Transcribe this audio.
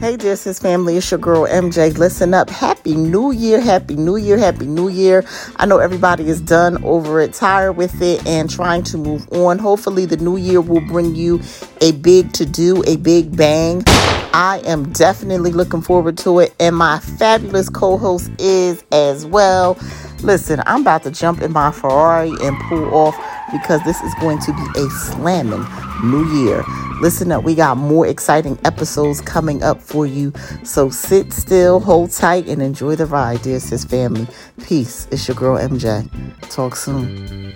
Hey, sis family, it's your girl MJ. Listen up. Happy New Year, Happy New Year, Happy New Year. I know everybody is done over it, tired with it, and trying to move on. Hopefully, the new year will bring you a big to do, a big bang. I am definitely looking forward to it, and my fabulous co host is as well. Listen, I'm about to jump in my Ferrari and pull off because this is going to be a slamming new year. Listen up, we got more exciting episodes coming up for you. So sit still, hold tight, and enjoy the ride, dear sis family. Peace. It's your girl MJ. Talk soon.